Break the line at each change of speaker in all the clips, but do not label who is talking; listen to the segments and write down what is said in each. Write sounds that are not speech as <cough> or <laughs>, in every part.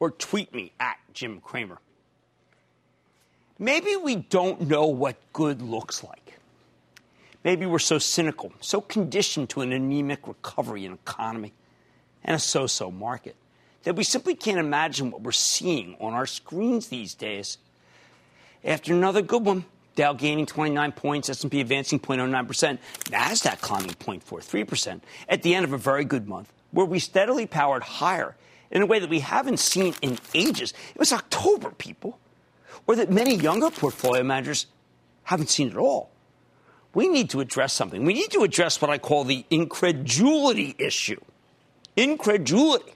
or tweet me at Jim Cramer. Maybe we don't know what good looks like. Maybe we're so cynical, so conditioned to an anemic recovery in economy and a so so market that we simply can't imagine what we're seeing on our screens these days. After another good one, Dow gaining 29 points, S&P advancing 0.09%, Nasdaq climbing 0.43% at the end of a very good month, where we steadily powered higher in a way that we haven't seen in ages. It was October, people, or that many younger portfolio managers haven't seen at all. We need to address something. We need to address what I call the incredulity issue. Incredulity.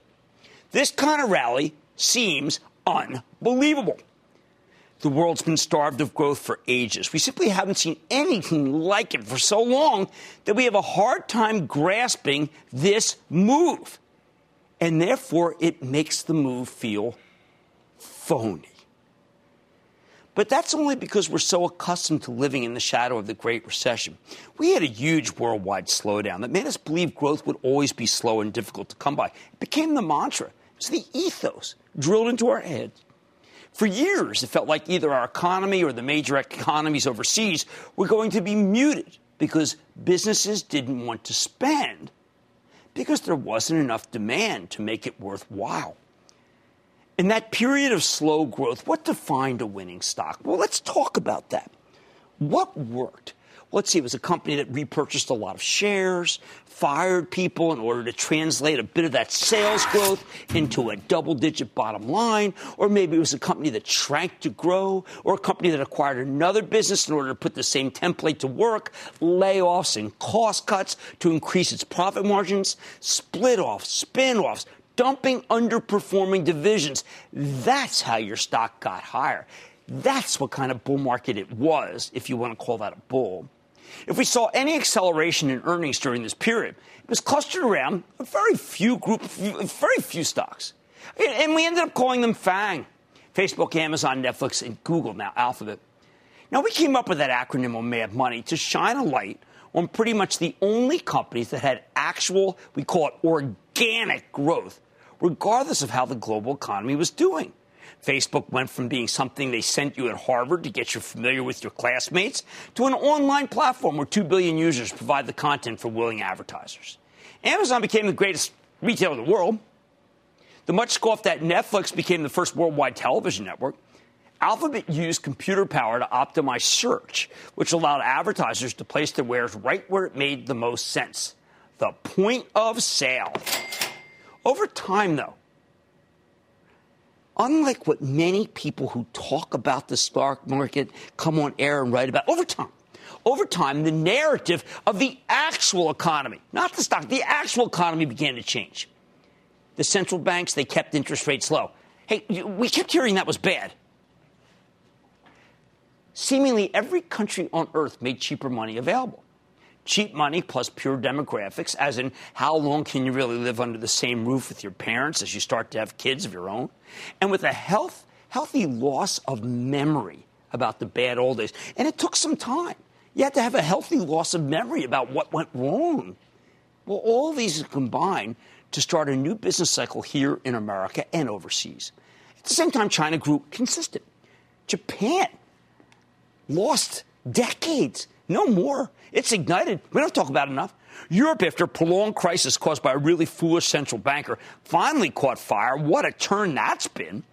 This kind of rally seems unbelievable. The world's been starved of growth for ages. We simply haven't seen anything like it for so long that we have a hard time grasping this move. And therefore, it makes the move feel phony. But that's only because we're so accustomed to living in the shadow of the Great Recession. We had a huge worldwide slowdown that made us believe growth would always be slow and difficult to come by. It became the mantra. It's the ethos drilled into our heads. For years, it felt like either our economy or the major economies overseas were going to be muted because businesses didn't want to spend because there wasn't enough demand to make it worthwhile. In that period of slow growth, what defined a winning stock? Well, let's talk about that. What worked? Let's see, it was a company that repurchased a lot of shares, fired people in order to translate a bit of that sales growth into a double digit bottom line, or maybe it was a company that shrank to grow, or a company that acquired another business in order to put the same template to work, layoffs and cost cuts to increase its profit margins, split offs, spin offs, dumping underperforming divisions. That's how your stock got higher. That's what kind of bull market it was, if you want to call that a bull. If we saw any acceleration in earnings during this period, it was clustered around a very few group, very few stocks. And we ended up calling them FANG Facebook, Amazon, Netflix, and Google, now Alphabet. Now, we came up with that acronym on Mad Money to shine a light on pretty much the only companies that had actual, we call it organic growth, regardless of how the global economy was doing. Facebook went from being something they sent you at Harvard to get you familiar with your classmates to an online platform where 2 billion users provide the content for willing advertisers. Amazon became the greatest retailer in the world. The much scoffed at Netflix became the first worldwide television network. Alphabet used computer power to optimize search, which allowed advertisers to place their wares right where it made the most sense the point of sale. Over time, though, unlike what many people who talk about the stock market come on air and write about over time, over time, the narrative of the actual economy, not the stock, the actual economy began to change. The central banks, they kept interest rates low. Hey, we kept hearing that was bad. Seemingly every country on earth made cheaper money available cheap money plus pure demographics, as in how long can you really live under the same roof with your parents as you start to have kids of your own, and with a health, healthy loss of memory about the bad old days. And it took some time. You had to have a healthy loss of memory about what went wrong. Well, all these combined to start a new business cycle here in America and overseas. At the same time, China grew consistent. Japan lost decades no more. It's ignited. We don't talk about enough. Europe, after a prolonged crisis caused by a really foolish central banker, finally caught fire. What a turn that's been.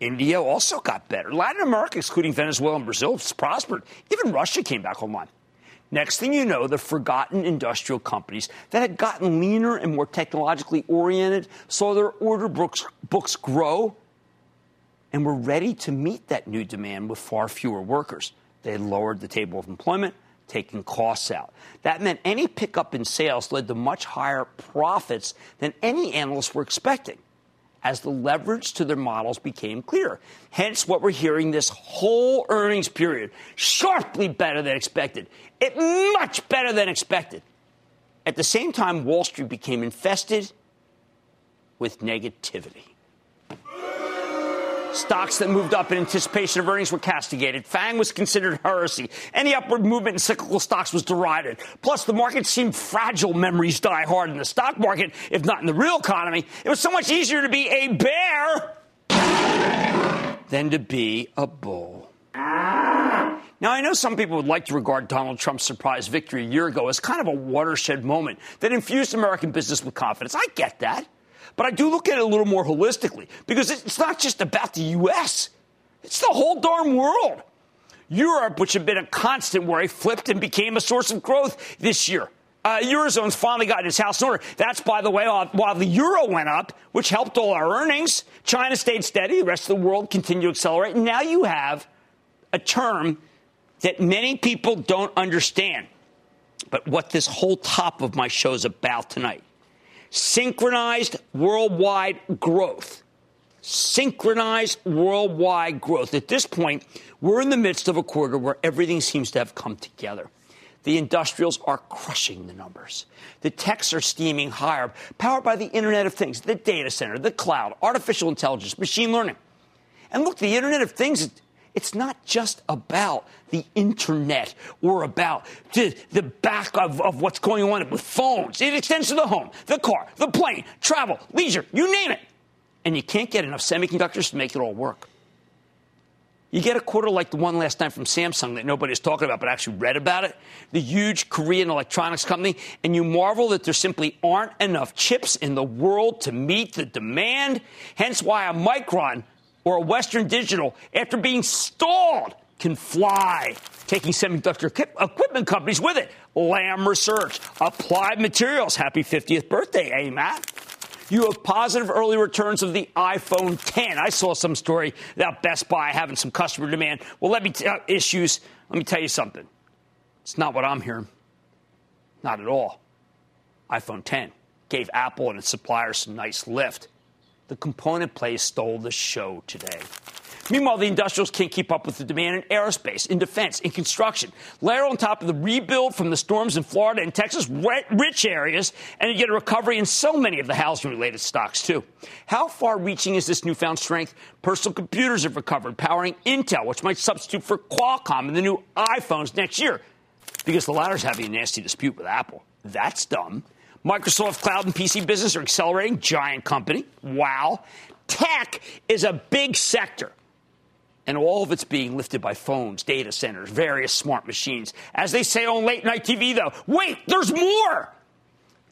India also got better. Latin America, excluding Venezuela and Brazil, prospered. Even Russia came back online. Next thing you know, the forgotten industrial companies that had gotten leaner and more technologically oriented saw their order books, books grow and were ready to meet that new demand with far fewer workers. They had lowered the table of employment, taken costs out. That meant any pickup in sales led to much higher profits than any analysts were expecting as the leverage to their models became clear. Hence, what we're hearing this whole earnings period sharply better than expected. It much better than expected. At the same time, Wall Street became infested with negativity. Stocks that moved up in anticipation of earnings were castigated. FANG was considered heresy. Any upward movement in cyclical stocks was derided. Plus, the market seemed fragile. Memories die hard in the stock market, if not in the real economy. It was so much easier to be a bear than to be a bull. Now, I know some people would like to regard Donald Trump's surprise victory a year ago as kind of a watershed moment that infused American business with confidence. I get that. But I do look at it a little more holistically because it's not just about the U.S., it's the whole darn world. Europe, which had been a constant worry, flipped and became a source of growth this year. Uh, Eurozone's finally got its house in order. That's, by the way, while the euro went up, which helped all our earnings. China stayed steady. The rest of the world continued to accelerate. And now you have a term that many people don't understand. But what this whole top of my show is about tonight synchronized worldwide growth. Synchronized worldwide growth. At this point, we're in the midst of a quarter where everything seems to have come together. The industrials are crushing the numbers. The techs are steaming higher, powered by the Internet of Things, the data center, the cloud, artificial intelligence, machine learning. And look, the Internet of Things it's not just about the internet or about the, back of, of what's going on with phones. It extends to the home, the car, the plane, travel, leisure, you name it. And you can't get enough semiconductors to make it all work. You get a quarter like the one last time from Samsung that nobody's talking about, but actually read about it. The huge Korean electronics company, and you marvel that there simply aren't enough chips in the world to meet the demand. Hence why a Micron or a Western Digital, after being stalled, can fly, taking semiconductor equipment companies with it. Lam Research, Applied Materials, happy 50th birthday, eh, Matt? You have positive early returns of the iPhone 10. I saw some story about Best Buy having some customer demand. Well, let me tell issues. Let me tell you something. It's not what I'm hearing. Not at all. iPhone 10 gave Apple and its suppliers some nice lift. The component plays stole the show today. Meanwhile, the industrials can't keep up with the demand in aerospace, in defense, in construction. Layer on top of the rebuild from the storms in Florida and Texas, rich areas, and you get a recovery in so many of the housing related stocks, too. How far reaching is this newfound strength? Personal computers have recovered, powering Intel, which might substitute for Qualcomm in the new iPhones next year, because the latter's having a nasty dispute with Apple. That's dumb. Microsoft Cloud and PC business are accelerating, giant company. Wow. Tech is a big sector. And all of it's being lifted by phones, data centers, various smart machines. As they say on late night TV, though, wait, there's more!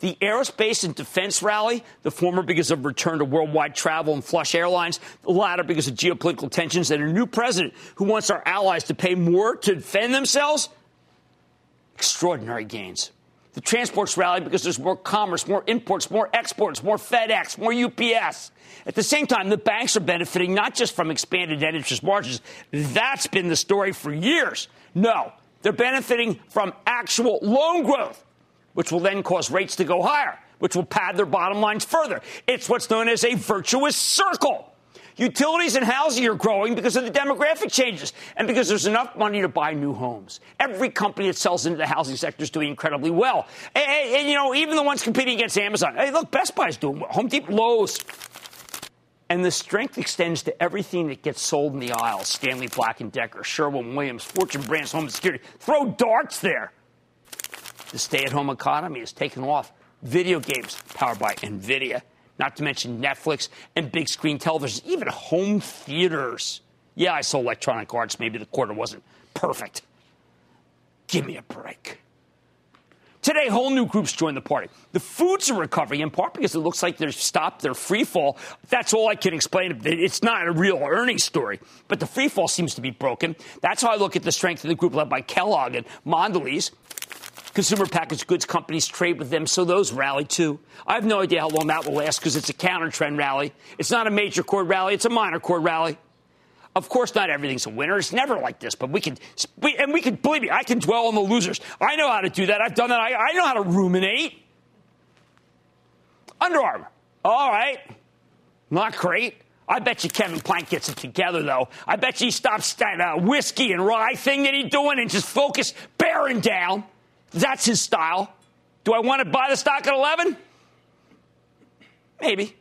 The aerospace and defense rally, the former because of return to worldwide travel and flush airlines, the latter because of geopolitical tensions and a new president who wants our allies to pay more to defend themselves. Extraordinary gains. The transports rally because there's more commerce, more imports, more exports, more FedEx, more UPS. At the same time, the banks are benefiting not just from expanded net interest margins. That's been the story for years. No, they're benefiting from actual loan growth, which will then cause rates to go higher, which will pad their bottom lines further. It's what's known as a virtuous circle. Utilities and housing are growing because of the demographic changes and because there's enough money to buy new homes. Every company that sells into the housing sector is doing incredibly well. And, and, and, you know, even the ones competing against Amazon. Hey, look, Best Buy's doing well. Home Depot, Lowe's. And the strength extends to everything that gets sold in the aisles. Stanley Black & Decker, Sherwin-Williams, Fortune Brands Home Security. Throw darts there. The stay-at-home economy is taking off. Video games powered by NVIDIA not to mention Netflix and big screen televisions, even home theaters. Yeah, I saw Electronic Arts. Maybe the quarter wasn't perfect. Give me a break. Today, whole new groups join the party. The foods are recovering in part because it looks like they've stopped their free fall. That's all I can explain. It's not a real earnings story, but the free fall seems to be broken. That's how I look at the strength of the group led by Kellogg and Mondelez. Consumer packaged goods companies trade with them, so those rally too. I have no idea how long that will last because it's a counter trend rally. It's not a major chord rally, it's a minor chord rally. Of course, not everything's a winner. It's never like this, but we can, we, and we can, believe me, I can dwell on the losers. I know how to do that. I've done that. I, I know how to ruminate. Under Armour. All right. Not great. I bet you Kevin Plank gets it together, though. I bet you he stops that uh, whiskey and rye thing that he's doing and just focus bearing down. That's his style. Do I want to buy the stock at 11? Maybe.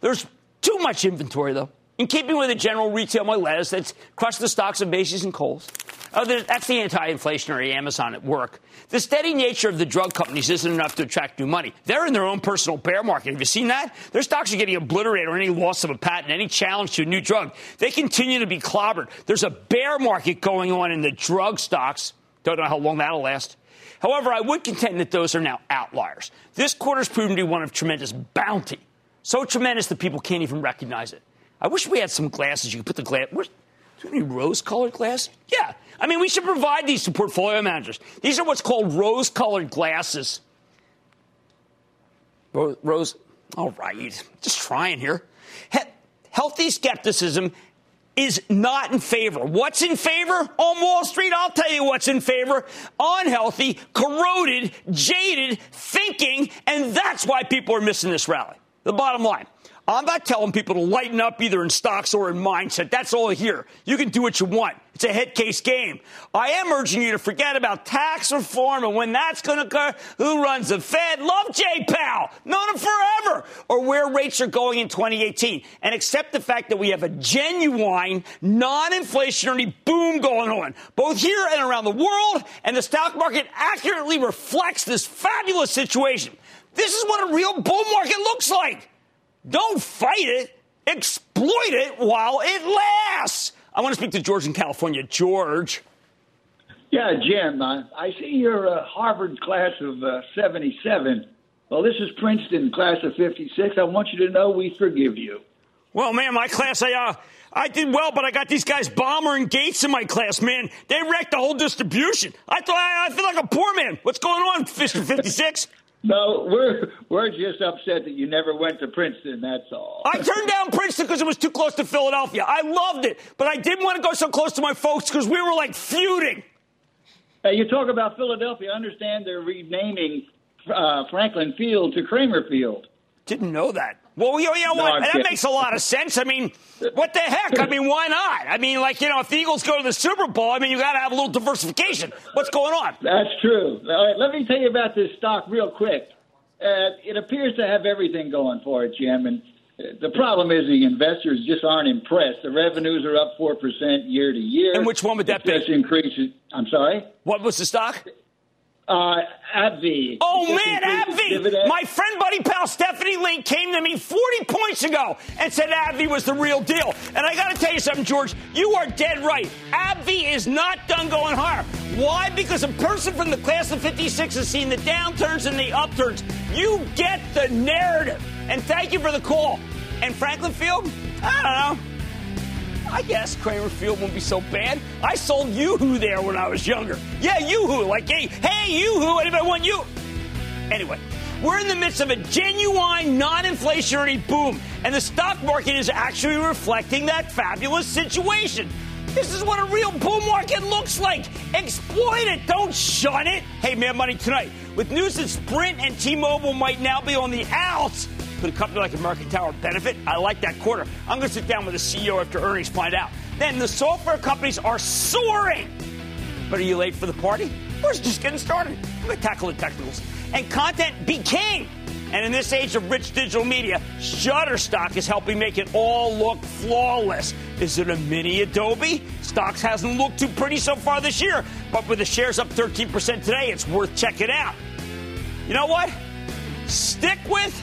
There's too much inventory, though. In keeping with the general retail malaise that's crushed the stocks of Macy's and Kohl's. Oh, that's the anti-inflationary Amazon at work. The steady nature of the drug companies isn't enough to attract new money. They're in their own personal bear market. Have you seen that? Their stocks are getting obliterated or any loss of a patent, any challenge to a new drug. They continue to be clobbered. There's a bear market going on in the drug stocks. Don't know how long that'll last. However, I would contend that those are now outliers. This quarter's proven to be one of tremendous bounty. So tremendous that people can't even recognize it. I wish we had some glasses. You could put the glass. Where's, do any rose-colored glass? Yeah. I mean, we should provide these to portfolio managers. These are what's called rose-colored glasses. Rose. All right. Just trying here. He- healthy skepticism is not in favor. What's in favor on Wall Street? I'll tell you what's in favor. Unhealthy, corroded, jaded thinking, and that's why people are missing this rally. The bottom line. I'm not telling people to lighten up either in stocks or in mindset. That's all here. You can do what you want. It's a head case game. I am urging you to forget about tax reform and when that's going to occur, who runs the Fed. Love Jay Powell. Known him forever. Or where rates are going in 2018. And accept the fact that we have a genuine, non-inflationary boom going on, both here and around the world. And the stock market accurately reflects this fabulous situation. This is what a real bull market looks like. Don't fight it. Exploit it while it lasts. I want to speak to George in California. George.
Yeah, Jim, uh, I see your uh, Harvard class of uh, 77. Well, this is Princeton class of 56. I want you to know we forgive you.
Well, man, my class, I, uh, I did well, but I got these guys Ballmer and Gates in my class, man. They wrecked the whole distribution. I thought I, I feel like a poor man. What's going on, Mr. 56?
No, we're we're just upset that you never went to Princeton. That's all.
I turned down Princeton because it was too close to Philadelphia. I loved it, but I didn't want to go so close to my folks because we were like feuding.
Hey, you talk about Philadelphia. I understand they're renaming uh, Franklin Field to Cramer Field.
Didn't know that. Well, you know what? No, that makes a lot of sense. I mean, what the heck? I mean, why not? I mean, like, you know, if the Eagles go to the Super Bowl, I mean, you got to have a little diversification. What's going on?
That's true. All right, let me tell you about this stock real quick. Uh, it appears to have everything going for it, Jim. And uh, the problem is the investors just aren't impressed. The revenues are up 4% year to year.
And which one would that be?
Increases. I'm sorry?
What was the stock?
Uh, AbbVie.
Oh man, AbbVie! My friend, buddy, pal Stephanie Link came to me 40 points ago and said AbbVie was the real deal. And I got to tell you something, George. You are dead right. AbbVie is not done going higher. Why? Because a person from the class of 56 has seen the downturns and the upturns. You get the narrative. And thank you for the call. And Franklin Field, I don't know. I guess Cramer Field won't be so bad. I sold Yoo-Hoo there when I was younger. Yeah, Yoo-Hoo. Like, hey, hey, Yoo-Hoo, anybody want you? Anyway, we're in the midst of a genuine non-inflationary boom, and the stock market is actually reflecting that fabulous situation. This is what a real bull market looks like. Exploit it, don't shun it. Hey, Mad Money tonight. With news that Sprint and T-Mobile might now be on the outs, could a company like American Tower benefit? I like that quarter. I'm going to sit down with the CEO after earnings, find out. Then the software companies are soaring. But are you late for the party? We're just getting started. We're going to tackle the technicals. And content be king. And in this age of rich digital media, Shutterstock is helping make it all look flawless. Is it a mini Adobe? Stocks hasn't looked too pretty so far this year, but with the shares up 13% today, it's worth checking out. You know what? Stick with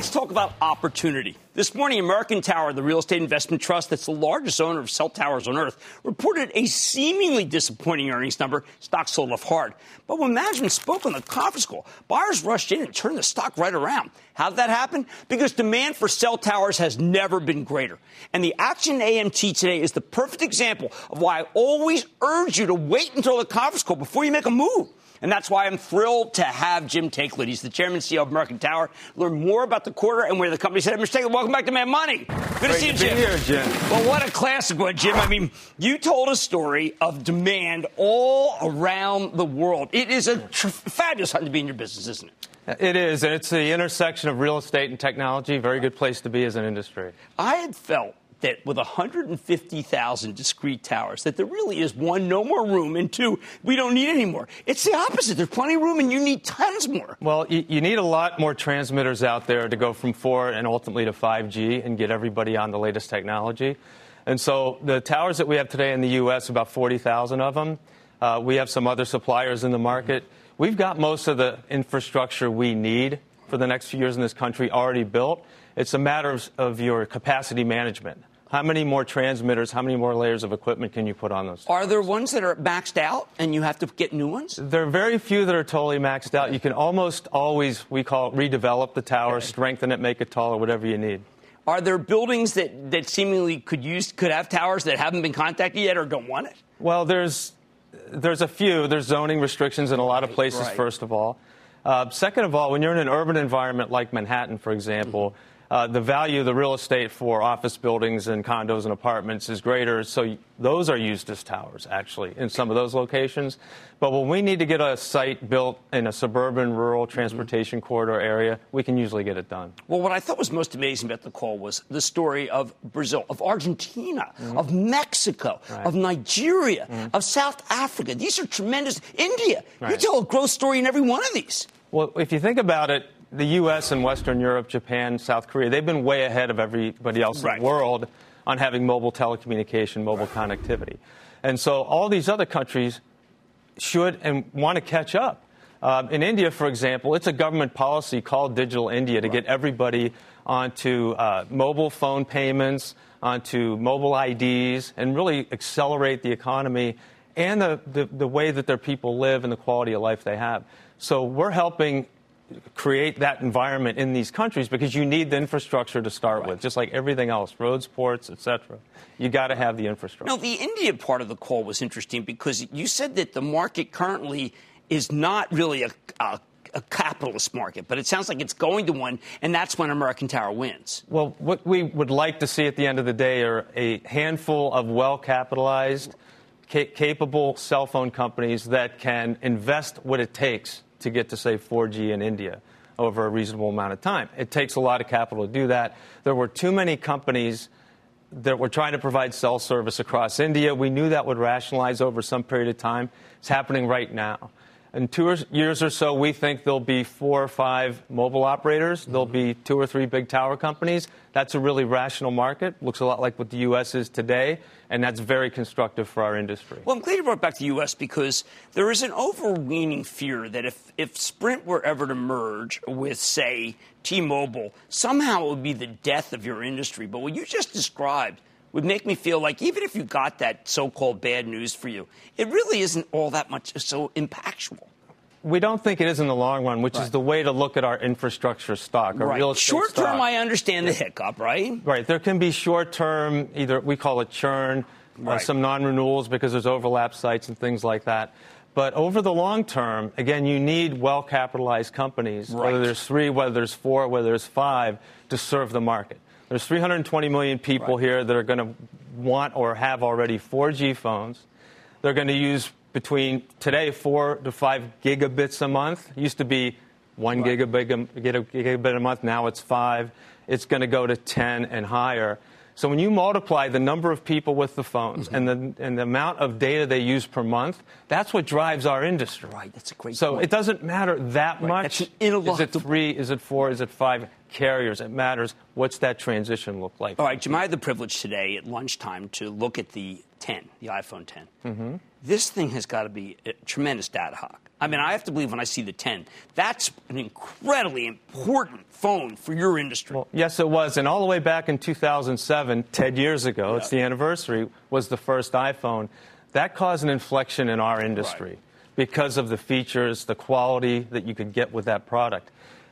Let's talk about opportunity. This morning, American Tower, the real estate investment trust that's the largest owner of cell towers on earth, reported a seemingly disappointing earnings number. Stock sold off hard. But when management spoke on the conference call, buyers rushed in and turned the stock right around. How did that happen? Because demand for cell towers has never been greater. And the action AMT today is the perfect example of why I always urge you to wait until the conference call before you make a move. And that's why I'm thrilled to have Jim Taiclet. He's the chairman and CEO of American Tower. Learn more about the quarter and where the company's headed. Mr. Taiclet, welcome back to Mad Money. Good
Great
to see you,
to
Jim.
be here, Jim.
Well, what a classic one, Jim. I mean, you told a story of demand all around the world. It is a tr- fabulous time to be in your business, isn't it?
Uh, it is, and it's the intersection of real estate and technology. Very good place to be as an industry.
I had felt that with 150,000 discrete towers, that there really is one, no more room, and two, we don't need any more. It's the opposite. There's plenty of room, and you need tons more.
Well, you, need a lot more transmitters out there to go from 4 and ultimately to 5G and get everybody on the latest technology. And so the towers that we have today in the U.S., about 40,000 of them. Uh, we have some other suppliers in the market. We've got most of the infrastructure we need for the next few years in this country already built. It's a matter of, of your capacity management. How many more transmitters, how many more layers of equipment can you put on those?
Are there ones that are maxed out and you have to get new ones?
There are very few that are totally maxed out. You can almost always, we call it, redevelop the tower,
Okay.
strengthen it, make it taller, whatever you need.
Are there buildings that, that seemingly could use could have towers that haven't been contacted yet or don't want it?
Well, there's there's a few. There's zoning restrictions in a lot of places.
Right.
First of all, uh, second of all, when you're in an urban environment like Manhattan, for example. Uh, the value of the real estate for office buildings and condos and apartments is greater, so those are used as towers, actually, in some of those locations. But when we need to get a site built in a suburban, rural mm-hmm. transportation corridor area, we can usually get it done.
Well, what I thought was most amazing about the call was the story of Brazil, of Argentina, mm-hmm. of Mexico,
Right.
of Nigeria, mm-hmm. of South Africa. These are tremendous. India. You tell a growth story in every one of these.
Well, if you think about it, the U.S. and Western Europe, Japan, South Korea, they've been way ahead of everybody else
Right.
in the world on having mobile telecommunication, mobile connectivity. And so all these other countries should and want to catch up. Um, in India, for example, it's a government policy called Digital India to get everybody onto uh, mobile phone payments, onto mobile IDs, and really accelerate the economy and the, the, the way that their people live and the quality of life they have. So we're helping create that environment in these countries because you need the infrastructure to start with, just like everything else, roads, ports, etc. You got to have the infrastructure.
No, the India part of the call was interesting because you said that the market currently is not really a, a, a capitalist market, but it sounds like it's going to one, and that's when American Tower wins.
Well, what we would like to see at the end of the day are a handful of well capitalized, ca- capable cell phone companies that can invest what it takes to get to, say, 4G in India over a reasonable amount of time. It takes a lot of capital to do that. There were too many companies that were trying to provide cell service across India. We knew that would rationalize over some period of time. It's happening right now. In two years or so, we think there'll be four or five mobile operators. There'll be mm-hmm. two or three big tower companies. That's a really rational market. Looks a lot like what the U.S. is today, and that's very constructive for our industry.
Well, I'm glad you brought back the U.S. because there is an overweening fear that if, if Sprint were ever to merge with, say, T-Mobile, somehow it would be the death of your industry. But what you just described would make me feel like even if you got that so-called bad news for you, it really isn't all that much so impactful.
We don't think it is in the long run, which is the way to look at our infrastructure stock, our real estate
Short term,
stock.
I understand the hiccup, right?
Right. There can be short term, either we call it churn, uh, some non renewals because there's overlap sites and things like that. But over the long term, again, you need well capitalized companies,
Right.
whether there's three, whether there's four, whether there's five, to serve the market. There's 320 million people
Right.
here that are going to want or have already 4G phones. They're going to use between today four to five gigabits a month. Used to be one gigabit, gigabit a month. Now it's five. It's going to go to 10 and higher. So when you multiply the number of people with the phones mm-hmm. and, the, and the amount of data they use per month, that's what drives our industry.
Right, that's a great
So
point.
it doesn't matter that right. much. Is it three? Is it four? Is it five? carriers. It matters. What's that transition look like?
All right, Jim, I had the privilege today at lunchtime to look at the 10, the iPhone 10. Mm-hmm. This thing has got to be a tremendous data hawk. I mean, I have to believe when I see the 10, that's an incredibly important phone for your industry.
Well, yes, it was. And all the way back in 2007, 10 years ago, yeah. it's the anniversary, was the first iPhone. That caused an inflection in our industry right. because of the features, the quality that you could get with that product.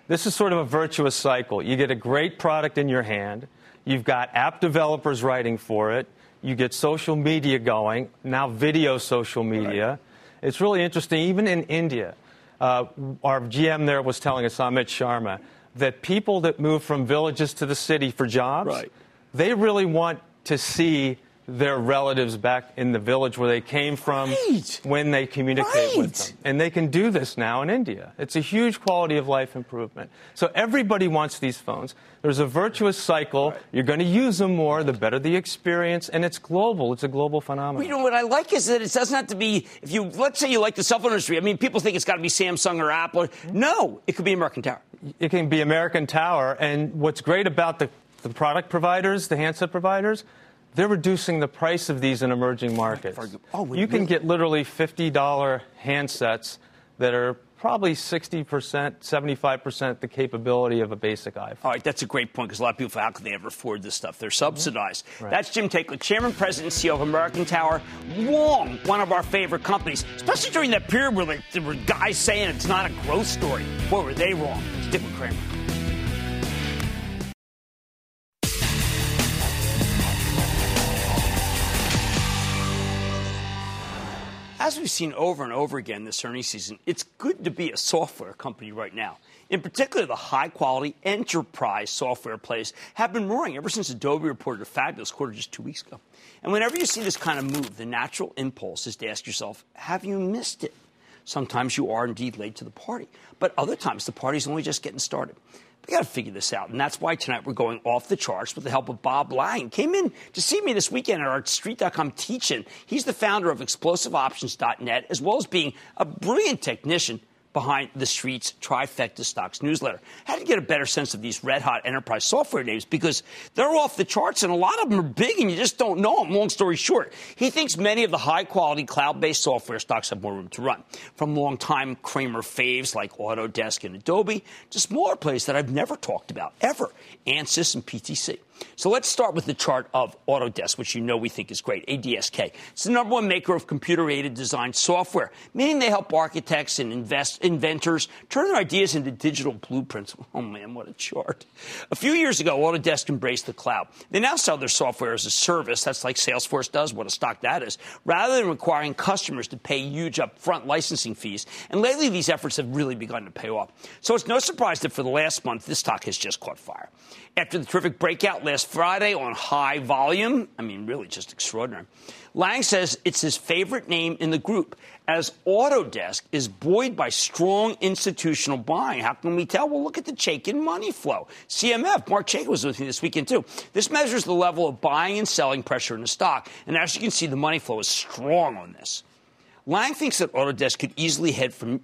This is sort of a virtuous cycle. You get a great product in your hand, you've got app developers writing for it, you get social media going, now video social media. Right. It's really interesting, even in India. Uh, our GM there was telling us, Amit Sharma, that people that move from villages to the city for jobs,
right.
they really want to see their relatives back in the village where they came from
right.
when they communicate
right.
with them. And they can do this now in India. It's a huge quality of life improvement. So everybody wants these phones. There's a virtuous cycle. Right. You're going to use them more, the better the experience, and it's global. It's a global phenomenon.
You know what I like is that it doesn't have to be if you let's say you like the cell phone industry. I mean, people think it's got to be Samsung or Apple. Mm-hmm. No, it could be American Tower.
It can be American Tower, and what's great about the the product providers, the handset providers, they're reducing the price of these in emerging markets. Oh, you can get literally $50 handsets that are probably 60%, 75% the capability of a basic iPhone.
All right, that's a great point because a lot of people, how could they ever afford this stuff? They're subsidized. Mm-hmm. Right. That's Jim Taiclet, Chairman, President, CEO of American Tower. Long one of our favorite companies, especially during that period where like, there were guys saying it's not a growth story. Boy, were they wrong. Stick with Cramer. As we've seen over and over again this earnings season, it's good to be a software company right now. In particular, the high quality enterprise software plays have been roaring ever since Adobe reported a fabulous quarter just two weeks ago. And whenever you see this kind of move, the natural impulse is to ask yourself, have you missed it? Sometimes you are indeed late to the party, but other times the party's only just getting started. We got to figure this out. And that's why tonight we're going off the charts with the help of Bob Lang. Came in to see me this weekend at our Street.com teaching. He's the founder of ExplosiveOptions.net, as well as being a brilliant technician behind the streets trifecta stocks newsletter. How to get a better sense of these red hot enterprise software names because they're off the charts and a lot of them are big and you just don't know them. Long story short, he thinks many of the high quality cloud based software stocks have more room to run. From long time Cramer faves like Autodesk and Adobe to smaller plays that I've never talked about ever, Ansys and PTC. So let's start with the chart of Autodesk, which you know we think is great, ADSK. It's the number one maker of computer aided design software, meaning they help architects and invest, inventors turn their ideas into digital blueprints. <laughs> Oh man, what a chart. A few years ago, Autodesk embraced the cloud. They now sell their software as a service. That's like Salesforce does, what a stock that is, rather than requiring customers to pay huge upfront licensing fees. And lately, these efforts have really begun to pay off. So it's no surprise that for the last month, this stock has just caught fire. After the terrific breakout last Friday on high volume. I mean, really just extraordinary. Lang says it's his favorite name in the group, as Autodesk is buoyed by strong institutional buying. How can we tell? Well, look at the Chaikin money flow. CMF, Marc Chaikin was with me this weekend too. This measures the level of buying and selling pressure in the stock. And as you can see, the money flow is strong on this. Lang thinks that Autodesk could easily head from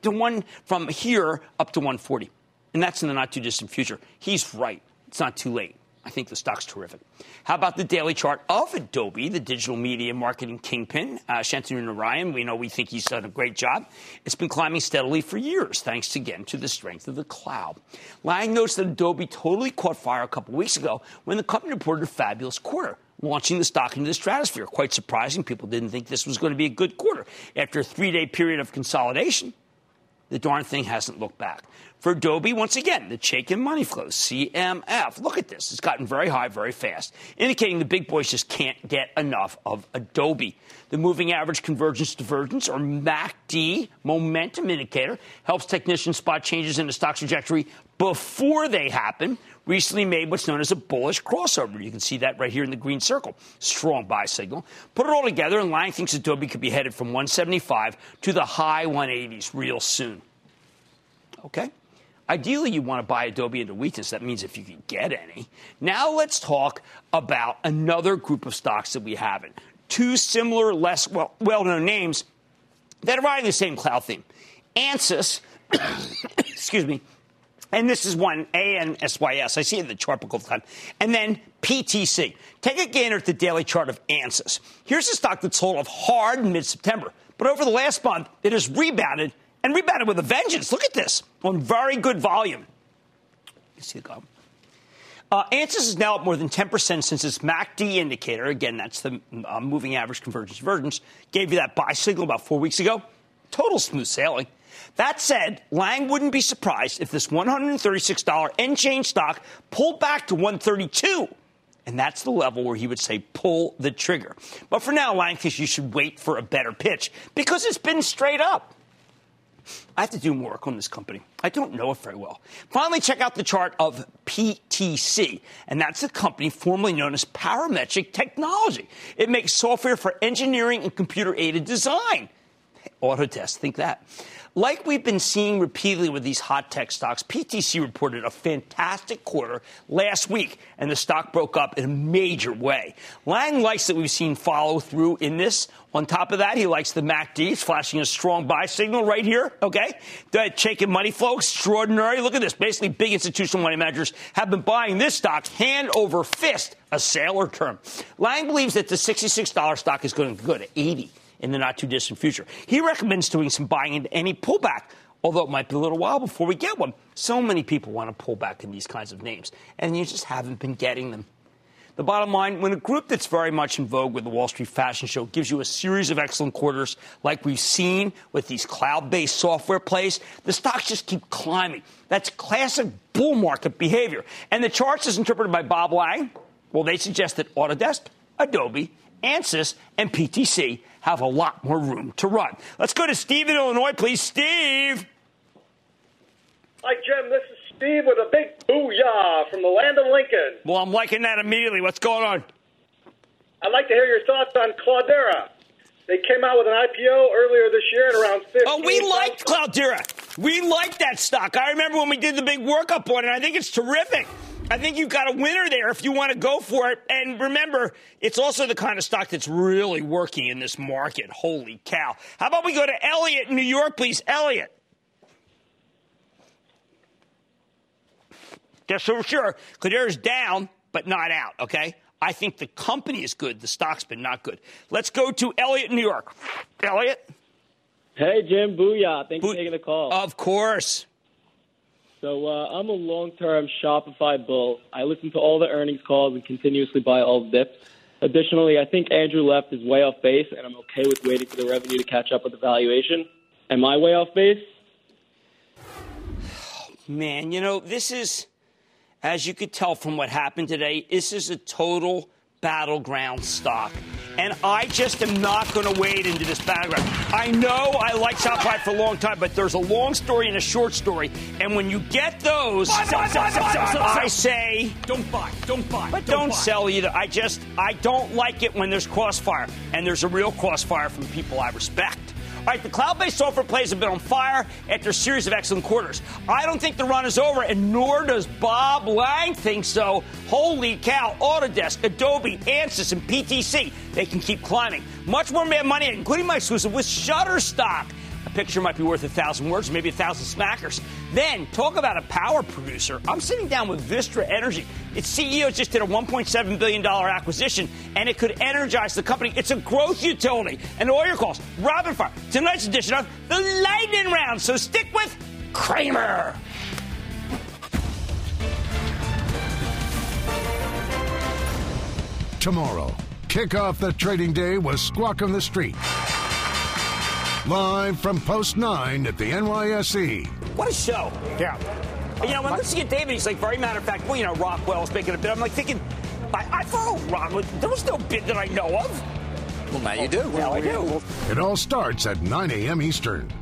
to one from here up to 140, and that's in the not too distant future. He's right. It's not too late. I think the stock's terrific. How about the daily chart of Adobe, the digital media marketing kingpin, uh, Shantanu Narayan? We know we think he's done a great job. It's been climbing steadily for years, thanks again to the strength of the cloud. Lang notes that Adobe totally caught fire a couple weeks ago when the company reported a fabulous quarter launching the stock into the stratosphere. Quite surprising. People didn't think this was going to be a good quarter. After a three day period of consolidation, the darn thing hasn't looked back. For Adobe, once again, the Chaikin money flow, CMF. Look at this. It's gotten very high very fast, indicating the big boys just can't get enough of Adobe. The moving average convergence divergence, or MACD, momentum indicator, helps technicians spot changes in the stock trajectory before they happen. Recently made what's known as a bullish crossover. You can see that right here in the green circle. Strong buy signal. Put it all together, and Lang thinks Adobe could be headed from 175 to the high 180s real soon. Okay? Ideally, you want to buy Adobe into weakness. That means if you can get any. Now let's talk about another group of stocks that we haven't. Two similar, less well, well-known names that are riding the same cloud theme. Ansys, <coughs> excuse me, and this is one, ANSYS. I see it in the chart book all the time. And then PTC. Take a gander at the daily chart of ANSYS. Here's a stock that sold off hard in mid-September. But over the last month, it has rebounded and rebounded with a vengeance. Look at this on very good volume. You see the column. Uh, ANSYS is now up more than 10% since its MACD indicator, again, that's the uh, moving average convergence divergence, gave you that buy signal about four weeks ago. Total smooth sailing. That said, Lang wouldn't be surprised if this $136 end change stock pulled back to 132 and that's the level where he would say pull the trigger. But for now, Lang thinks you should wait for a better pitch because it's been straight up. I have to do more work on this company. I don't know it very well. Finally, check out the chart of PTC, and that's a company formerly known as Parametric Technology. It makes software for engineering and computer aided design. Autodesk, think that. Like we've been seeing repeatedly with these hot tech stocks, PTC reported a fantastic quarter last week, and the stock broke up in a major way. Lang likes that we've seen follow through in this. On top of that, he likes the MACD. It's flashing a strong buy signal right here, okay? The Chaikin money flow, extraordinary. Look at this. Basically, big institutional money managers have been buying this stock hand over fist, a sailor term. Lang believes that the $66 stock is going to go to 80 in the not too distant future. He recommends doing some buying into any pullback, although it might be a little while before we get one. So many people want to pull back in these kinds of names, and you just haven't been getting them. The bottom line when a group that's very much in vogue with the Wall Street fashion show gives you a series of excellent quarters, like we've seen with these cloud based software plays, the stocks just keep climbing. That's classic bull market behavior. And the charts, as interpreted by Bob Lang, well, they suggest that Autodesk, Adobe, ANSYS, and PTC have a lot more room to run. Let's go to Steve in Illinois, please. Steve.
Hi, Jim. This is Steve with a big booyah from the land of Lincoln.
Well, I'm liking that immediately. What's going on?
I'd like to hear your thoughts on Cloudera. They came out with an IPO earlier this year at around 15.
Oh, we liked Cloudera. We liked that stock. I remember when we did the big workup on it. I think it's terrific. I think you've got a winner there if you want to go for it. And remember, it's also the kind of stock that's really working in this market. Holy cow. How about we go to Elliot in New York, please? Elliot. Just so sure, Cloudera's down, but not out, okay? I think the company is good. The stock's been not good. Let's go to Elliot in New York. Elliot?
Hey, Jim. Booyah. Thanks Bo- for taking the call.
Of course.
So uh, I'm a long-term Shopify bull. I listen to all the earnings calls and continuously buy all the dips. Additionally, I think Andrew Left is way off base, and I'm okay with waiting for the revenue to catch up with the valuation. Am I way off base? <sighs>
Man, you know, this is, as you could tell from what happened today, this is a total battleground stock. And I just am not going to wade into this battleground. I know I like Shopify for a long time, but there's a long story and a short story. And when you get those, buy, buy, buy, I say,
don't buy, don't buy,
but
don't,
don't sell either. I just, I don't like it when there's crossfire, and there's a real crossfire from people I respect. All right, the cloud based software plays have been on fire after a series of excellent quarters. I don't think the run is over, and nor does Bob Lang think so. Holy cow, Autodesk, Adobe, Ansys, and PTC, they can keep climbing. Much more mad money, including my exclusive with Shutterstock. A picture might be worth a thousand words, maybe a thousand smackers. Then, talk about a power producer. I'm sitting down with Vistra Energy. Its CEO just did a $1.7 billion acquisition, and it could energize the company. It's a growth utility. And all your calls, rapid fire, tonight's edition of the Lightning Round. So stick with Cramer.
Tomorrow, kick off the trading day with Squawk on the Street. Live from Post 9 at the NYSE.
What a show. Yeah. You know, when I listen to David, he's like, very matter of fact, well, you know, Rockwell's making a bid. I'm like thinking, I, I follow Rockwell. There was no bid that I know of.
Well, now you do.
Now I do.
It all starts at 9 a.m. Eastern.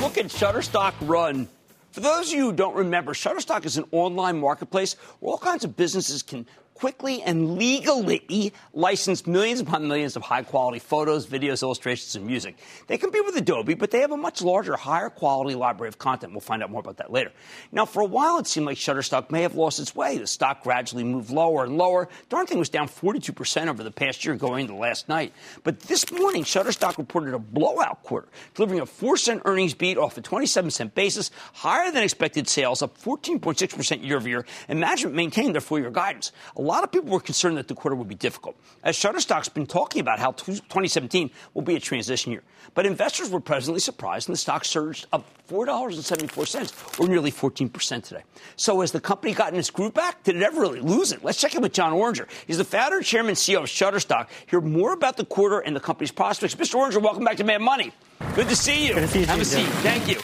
Look at Shutterstock run for those of you who don't remember, Shutterstock is an online marketplace where all kinds of businesses can quickly and legally license millions upon millions of high quality photos, videos, illustrations, and music. They compete with Adobe, but they have a much larger, higher quality library of content. We'll find out more about that later. Now, for a while, it seemed like Shutterstock may have lost its way. The stock gradually moved lower and lower. Darn thing was down 42% over the past year going into last night. But this morning, Shutterstock reported a blowout quarter, delivering a 4 cent earnings beat off a 27 cent basis, higher than expected sales, up 14.6% year over year, and management maintained their full year guidance. A lot of people were concerned that the quarter would be difficult, as Shutterstock's been talking about how 2017 will be a transition year. But investors were pleasantly surprised, and the stock surged up $4.74, or nearly 14% today. So has the company gotten its groove back? Did it ever really lose it? Let's check in with John Oringer. He's the founder, chairman, CEO of Shutterstock. Hear more about the quarter and the company's prospects. Mr. Oringer, welcome back to Mad Money. Good to see you.
Good to see you.
Have a seat. Thank you.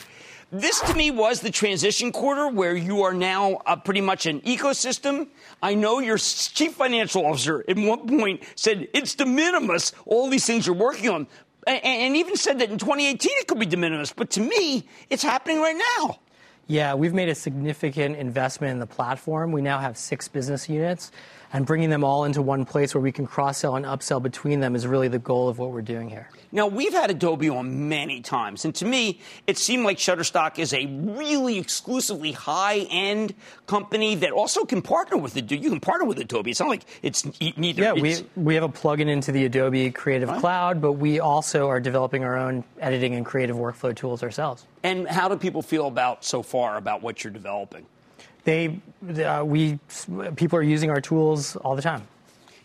This to me was the transition quarter where you are now uh, pretty much an ecosystem. I know your chief financial officer at one point said it's de minimis, all these things you're working on, and, and even said that in 2018 it could be de minimis. But to me, it's happening right now.
Yeah, we've made a significant investment in the platform. We now have six business units and bringing them all into one place where we can cross sell and upsell between them is really the goal of what we're doing here.
Now, we've had Adobe on many times, and to me, it seemed like Shutterstock is a really exclusively high end company that also can partner with Adobe. You can partner with Adobe. It's not like it's neither.
Yeah,
it's,
we, we have a plugin into the Adobe Creative right. Cloud, but we also are developing our own editing and creative workflow tools ourselves.
And how do people feel about so far about what you're developing?
They, uh, we, people are using our tools all the time.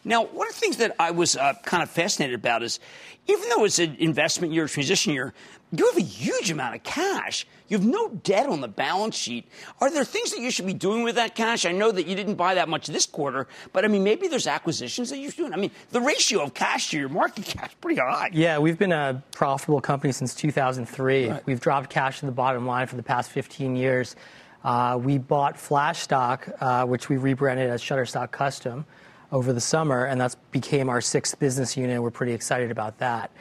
Now, one of the things that I was uh, kind of fascinated about is, even though it's an investment year, transition year, you have a huge amount of cash. You have no debt on the balance sheet. Are there things that you should be doing with that cash? I know that you didn't buy that much this quarter, but I mean, maybe there's acquisitions that you're doing. I mean, the ratio of cash to your market cap is pretty high.
Yeah, we've been a profitable company since 2003. Right. We've dropped cash to the bottom line for the past 15 years. Uh, we bought Flashstock, uh, which we rebranded as Shutterstock Custom over the summer, and that became our sixth business unit. We're pretty excited about that.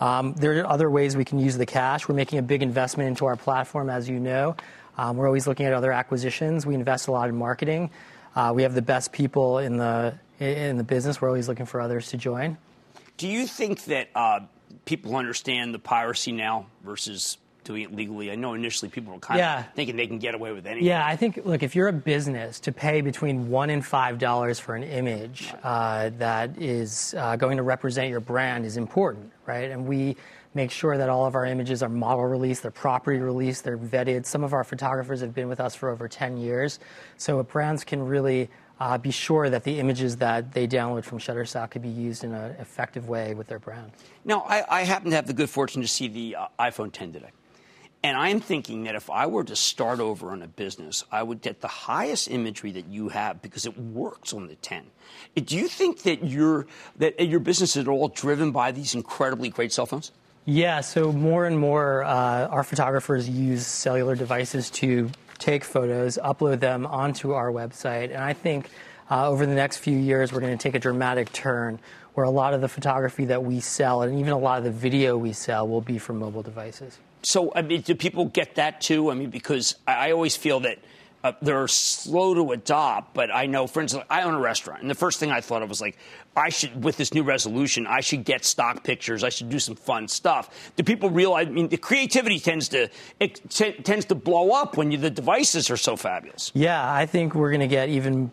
Um, there are other ways we can use the cash. We're making a big investment into our platform, as you know. Um, we're always looking at other acquisitions. We invest a lot in marketing. Uh, we have the best people in the in the business. We're always looking for others to join.
Do you think that uh, people understand the piracy now versus doing it legally? I know initially people were kind yeah. of thinking they can get away with anything.
Yeah, I think, look, if you're a business, to pay between one and five dollars for an image uh, that is uh, going to represent your brand is important, right? And we make sure that all of our images are model released, they're property released, they're vetted. Some of our photographers have been with us for over 10 years. So brands can really uh, be sure that the images that they download from Shutterstock could be used in an effective way with their brand.
Now, I, I happen to have the good fortune to see the uh, iPhone 10 today. And I'm thinking that if I were to start over on a business, I would get the highest imagery that you have because it works on the 10. Do you think that your that your business is all driven by these incredibly great cell phones?
Yeah. So more and more, uh, our photographers use cellular devices to take photos, upload them onto our website, and I think. Uh, over the next few years, we're going to take a dramatic turn where a lot of the photography that we sell and even a lot of the video we sell will be from mobile devices
so, I mean, do people get that too? I mean, because I, always feel that uh, they're slow to adopt, but I know, for instance, I own a restaurant, and the first thing I thought of was like, I should, with this new resolution, I should get stock pictures. I should do some fun stuff. Do people realize? I mean, the creativity tends to it t- tends to blow up when you, the devices are so fabulous.
Yeah, I think we're going to get even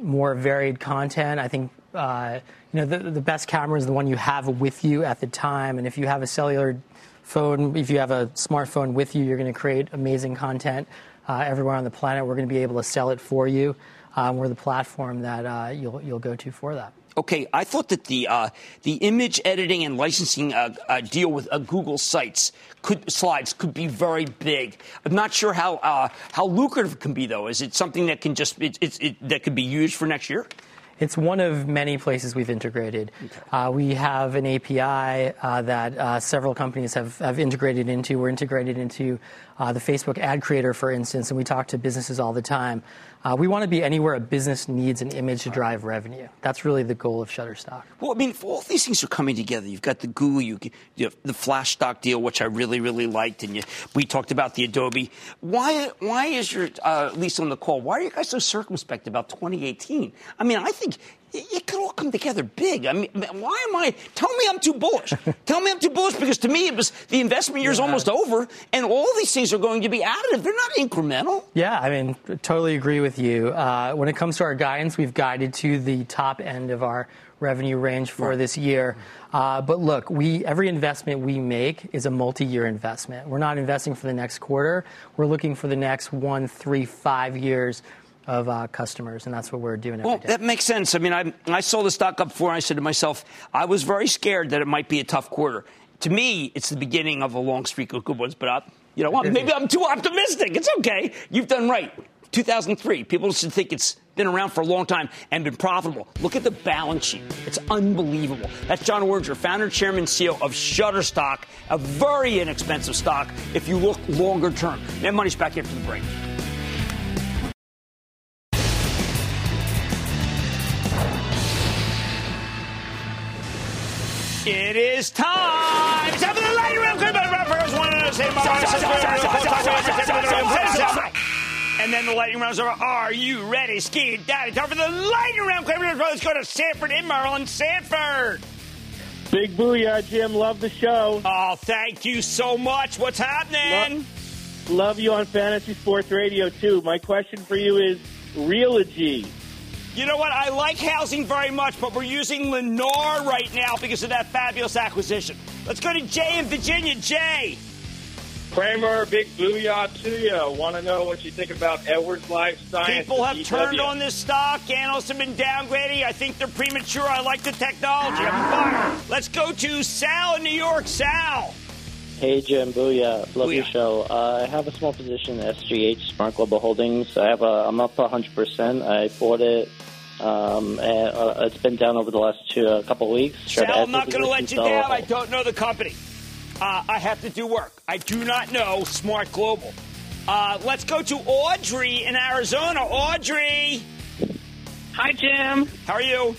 more varied content. I think. Uh, you know, the, the best camera is the one you have with you at the time. And if you have a cellular phone, if you have a smartphone with you, you're going to create amazing content uh, everywhere on the planet. We're going to be able to sell it for you. Um, we're the platform that uh, you'll, you'll go to for that.
Okay, I thought that the uh, the image editing and licensing uh, uh, deal with uh, Google Sites could slides could be very big. I'm not sure how uh, how lucrative it can be though. Is it something that can just it, it, it, that could be used for next year?
It's one of many places we've integrated. Okay. Uh, we have an API uh, that uh, several companies have, have integrated into. We're integrated into uh, the Facebook ad creator, for instance, and we talk to businesses all the time. Uh, we want to be anywhere a business needs an image to drive revenue. That's really the goal of Shutterstock.
Well, I mean, all these things are coming together. You've got the Google, you, you have the Flashstock deal, which I really, really liked, and you, we talked about the Adobe. Why, why is your, uh, least on the call, why are you guys so circumspect about 2018? I mean, I think it could all come together big. I mean, why am I? Tell me I'm too bullish. <laughs> tell me I'm too bullish because to me it was the investment year is yeah. almost over, and all these things are going to be additive. They're not incremental.
Yeah, I mean, totally agree with you. Uh, when it comes to our guidance, we've guided to the top end of our revenue range for right. this year. Uh, but look, we every investment we make is a multi-year investment. We're not investing for the next quarter. We're looking for the next one, three, five years of uh, customers, and that's what we're doing.
well, that makes sense. I mean, I, I saw the stock up before, and I said to myself, I was very scared that it might be a tough quarter. To me, it's the beginning of a long streak of good ones, but I, you know what? Maybe I'm too optimistic. It's okay. You've done right. 2003. People should think it's been around for a long time and been profitable. Look at the balance sheet. It's unbelievable. That's John Oringer, founder, chairman, CEO of Shutterstock, a very inexpensive stock if you look longer term. That money's back after the break. It is time. It's time for the lightning round. And then the lightning rounds are, are you ready? Ski daddy. Time for the lightning round. Let's go to Sanford in Maryland. Sanford.
Big booyah, Jim. Love the show.
Oh, thank you so much. What's happening?
Love, love you on Fantasy Sports Radio, too. My question for you is Realogy.
You know what? I like housing very much, but we're using Lennar right now because of that fabulous acquisition. Let's go to Jay in Virginia. Jay.
Cramer, big booyah to you. Want to know what you think about Edwards Life Science?
People have turned on this stock. Analysts have been downgrading. I think they're premature. I like the technology. I'm buyer. Let's go to Sal in New York. Sal.
Hey Jim, booyah! Love booyah. your show. Uh, I have a small position in SGH Smart Global Holdings. I have a, I'm up 100. percent I bought it um, and, uh, it's been down over the last two, uh, couple of weeks.
Sal, I'm not going to let you down. I don't know the company. Uh, I have to do work. I do not know Smart Global. Uh, let's go to Audrey in Arizona. Audrey.
Hi, Jim.
How are you?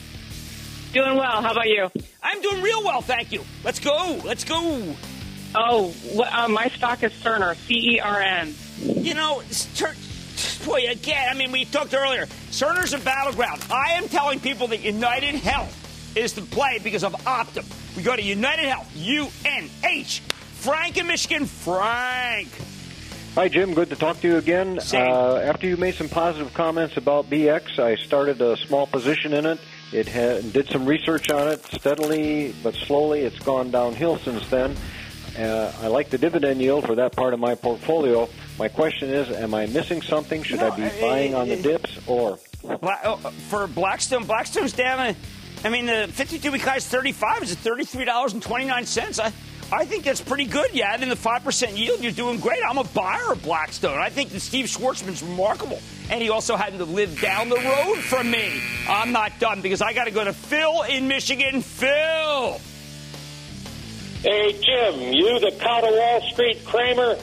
Doing well. How about you?
I'm doing real well, thank you. Let's go. Let's go.
Oh, uh, my stock is Cerner, C E R N.
You know, boy, again, I mean, we talked earlier. Cerner's a battleground. I am telling people that United Health is the play because of Optum. We go to United Health, U N H. Frank in Michigan. Frank.
Hi, Jim. Good to talk to you again. Uh, after you made some positive comments about BX, I started a small position in it. It had, did some research on it steadily, but slowly. It's gone downhill since then. Uh, I like the dividend yield for that part of my portfolio. My question is, am I missing something? Should no, I be buying on the dips or?
Oh, for Blackstone, Blackstone's down. I mean, the 52-week high is 35. It's at $33.29. I, I think that's pretty good. Yeah, and in the 5% yield, you're doing great. I'm a buyer of Blackstone. I think that Steve Schwarzman's remarkable. And he also had to live down the road from me. I'm not done because I got to go to Phil in Michigan. Phil!
Hey, Jim, you the cow to Wall Street Cramer.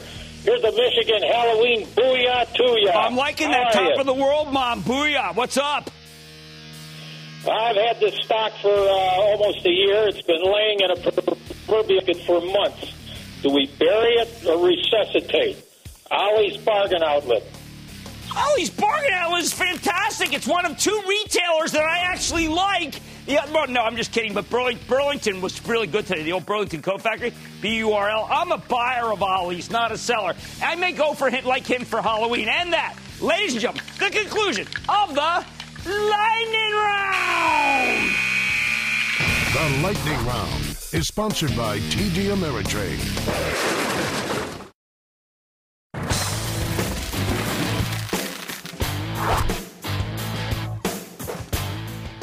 Here's the Michigan Halloween booyah to ya.
I'm liking that top you? of the world, Mom. Booyah. What's up?
I've had this stock for uh, almost a year. It's been laying in a proverbial for months. Do we bury it or resuscitate? Ollie's Bargain Outlet.
Ollie's Bargain Outlet is fantastic. It's one of two retailers that I actually like yeah, no, I'm just kidding. But Burlington was really good today. The old Burlington Coat Factory, B U R L. I'm a buyer of Ollie's, not a seller. I may go for him like him for Halloween. And that, ladies and gentlemen, the conclusion of the lightning round.
The lightning round is sponsored by TD Ameritrade.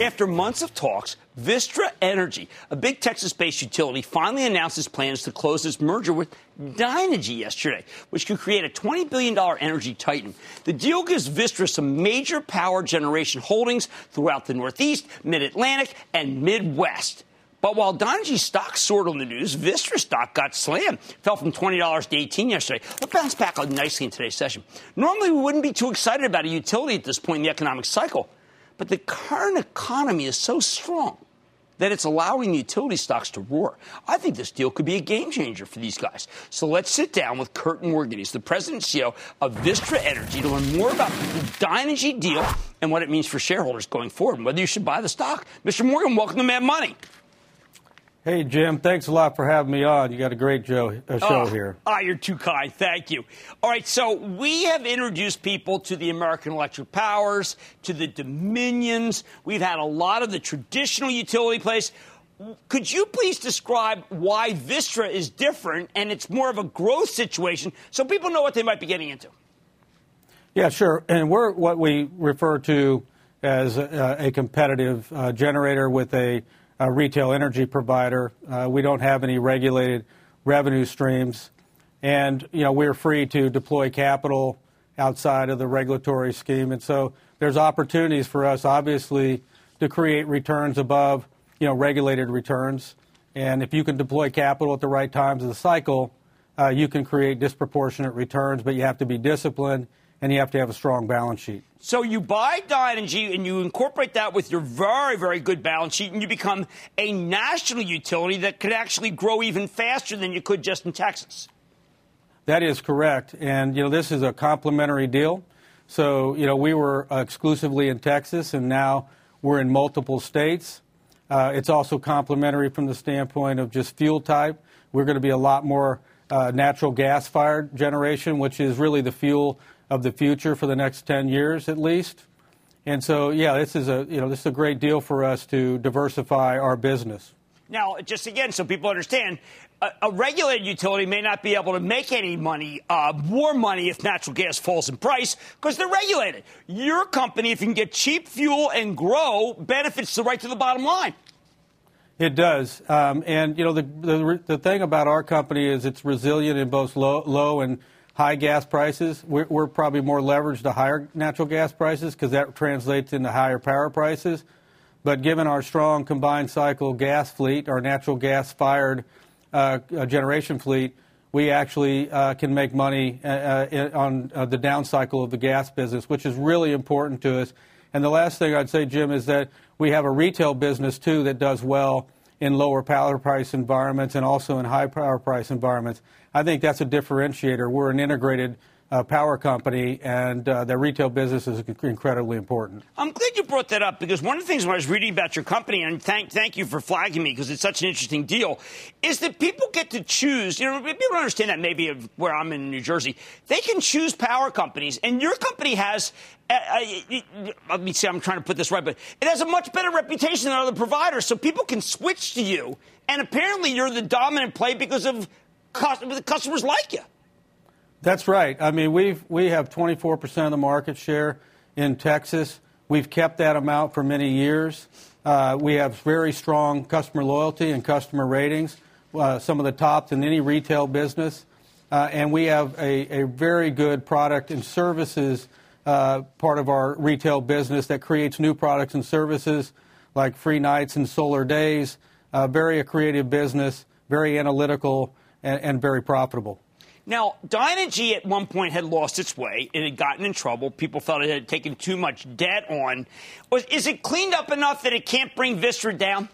After months of talks, Vistra Energy, a big Texas based utility, finally announced its plans to close its merger with Dynegy yesterday, which could create a $20 billion energy titan. The deal gives Vistra some major power generation holdings throughout the Northeast, Mid Atlantic, and Midwest. But while Dynegy stock soared on the news, Vistra stock got slammed. Fell from $20 to 18 yesterday. It bounced back nicely in today's session. Normally, we wouldn't be too excited about a utility at this point in the economic cycle. But the current economy is so strong that it's allowing utility stocks to roar. I think this deal could be a game changer for these guys. So let's sit down with Kurt Morgan. He's the president and CEO of Vistra Energy to learn more about the Dynegy deal and what it means for shareholders going forward and whether you should buy the stock. Mr. Morgan, welcome to Mad Money.
Hey, Jim, thanks a lot for having me on. You got a great show, uh, show
oh,
here.
Ah, you're too kind. Thank you. All right, so we have introduced people to the American Electric Powers, to the Dominions. We've had a lot of the traditional utility plays. Could you please describe why Vistra is different and it's more of a growth situation so people know what they might be getting into?
Yeah, sure. And we're what we refer to as a, a competitive uh, generator with a retail energy provider. Uh, we don't have any regulated revenue streams, and you know we're free to deploy capital outside of the regulatory scheme. And so there's opportunities for us, obviously, to create returns above you know regulated returns. And if you can deploy capital at the right times of the cycle, uh, you can create disproportionate returns. But you have to be disciplined, and you have to have a strong balance sheet.
So you buy Dynegy and you incorporate that with your very, very good balance sheet, and you become a national utility that could actually grow even faster than you could just in Texas.
That is correct. And, you know, this is a complementary deal. So, you know, we were exclusively in Texas, and now we're in multiple states. Uh, it's also complementary from the standpoint of just fuel type. We're going to be a lot more uh, natural gas fired generation, which is really the fuel of the future for the next 10 years at least. And so, yeah, this is a you know this is a great deal for us to diversify our business.
Now, just again, so people understand, a, a regulated utility may not be able to make any money, uh, more money, if natural gas falls in price because they're regulated. Your company, if you can get cheap fuel and grow, benefits the right to the bottom line.
It does, um, and you know the, the the thing about our company is it's resilient in both low, low and high gas prices. We're, we're probably more leveraged to higher natural gas prices because that translates into higher power prices. But given our strong combined cycle gas fleet, our natural gas fired uh, uh, generation fleet, we actually uh, can make money uh, uh, on uh, the down cycle of the gas business, which is really important to us. And the last thing I'd say, Jim, is that we have a retail business too that does well in lower power price environments and also in high power price environments. I think that's a differentiator. We're an integrated uh, power company, and uh, retail business is incredibly important.
I'm glad you brought that up because one of the things when I was reading about your company, and thank thank you for flagging me because it's such an interesting deal, is that people get to choose. You know, people understand that maybe where I'm in New Jersey, they can choose power companies, and your company has. Uh, uh let me see. I'm trying to put this right, but it has a much better reputation than other providers, so people can switch to you. And apparently, you're the dominant play because of the customers like you.
That's right. I mean, we've we have 24% of the market share in Texas. We've kept that amount for many years. Uh, we have very strong customer loyalty and customer ratings, uh, some of the tops in any retail business. Uh, and we have a, a, very good product and services uh, part of our retail business that creates new products and services like free nights and solar days. Uh, very a creative business, very analytical, and, and very profitable.
Now, Dynegy at one point had lost its way. It had gotten in trouble. People felt it had taken too much debt on. Was, is it cleaned up enough that it can't bring Vistra down?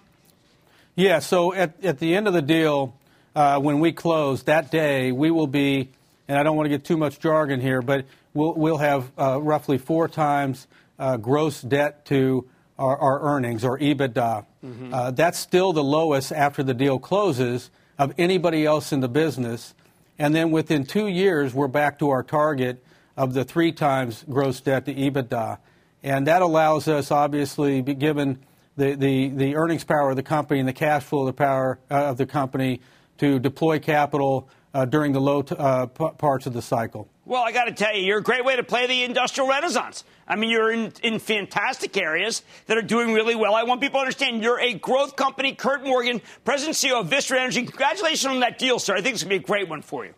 Yeah, so at, at the end of the deal, uh, when we close that day, we will be, and I don't want to get too much jargon here, but we'll, we'll have uh, roughly four times uh, gross debt to our, our earnings or EBITDA. Mm-hmm. Uh, that's still the lowest after the deal closes of anybody else in the business. And then within two years, we're back to our target of the three times gross debt to EBITDA. And that allows us, obviously, given the, the, the earnings power of the company and the cash flow of the power uh, of the company, to deploy capital uh, during the low t- uh, p- parts of the cycle.
Well, I got to tell you, you're a great way to play the industrial renaissance. I mean, you're in, in fantastic areas that are doing really well. I want people to understand you're a growth company. Kurt Morgan, President CEO of Vistra Energy. Congratulations on that deal, sir. I think it's going to be a great one for you.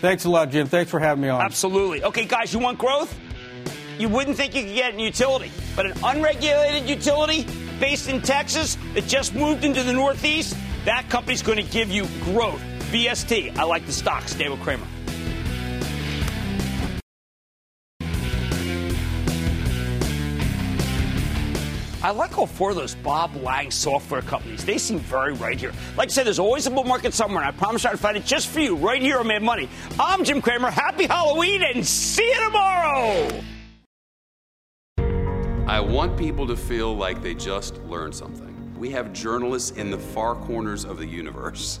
Thanks a lot, Jim. Thanks for having me on.
Absolutely. Okay, guys, you want growth? You wouldn't think you could get in utility, but an unregulated utility based in Texas that just moved into the Northeast, that company's going to give you growth. BST, I like the stocks. David Kramer. I like all four of those Bob Lang software companies. They seem very right here. Like I said, there's always a bull market somewhere, and I promise I'll find it just for you right here on Mad Money. I'm Jim Cramer. Happy Halloween, and see you tomorrow.
I want people to feel like they just learned something. We have journalists in the far corners of the universe.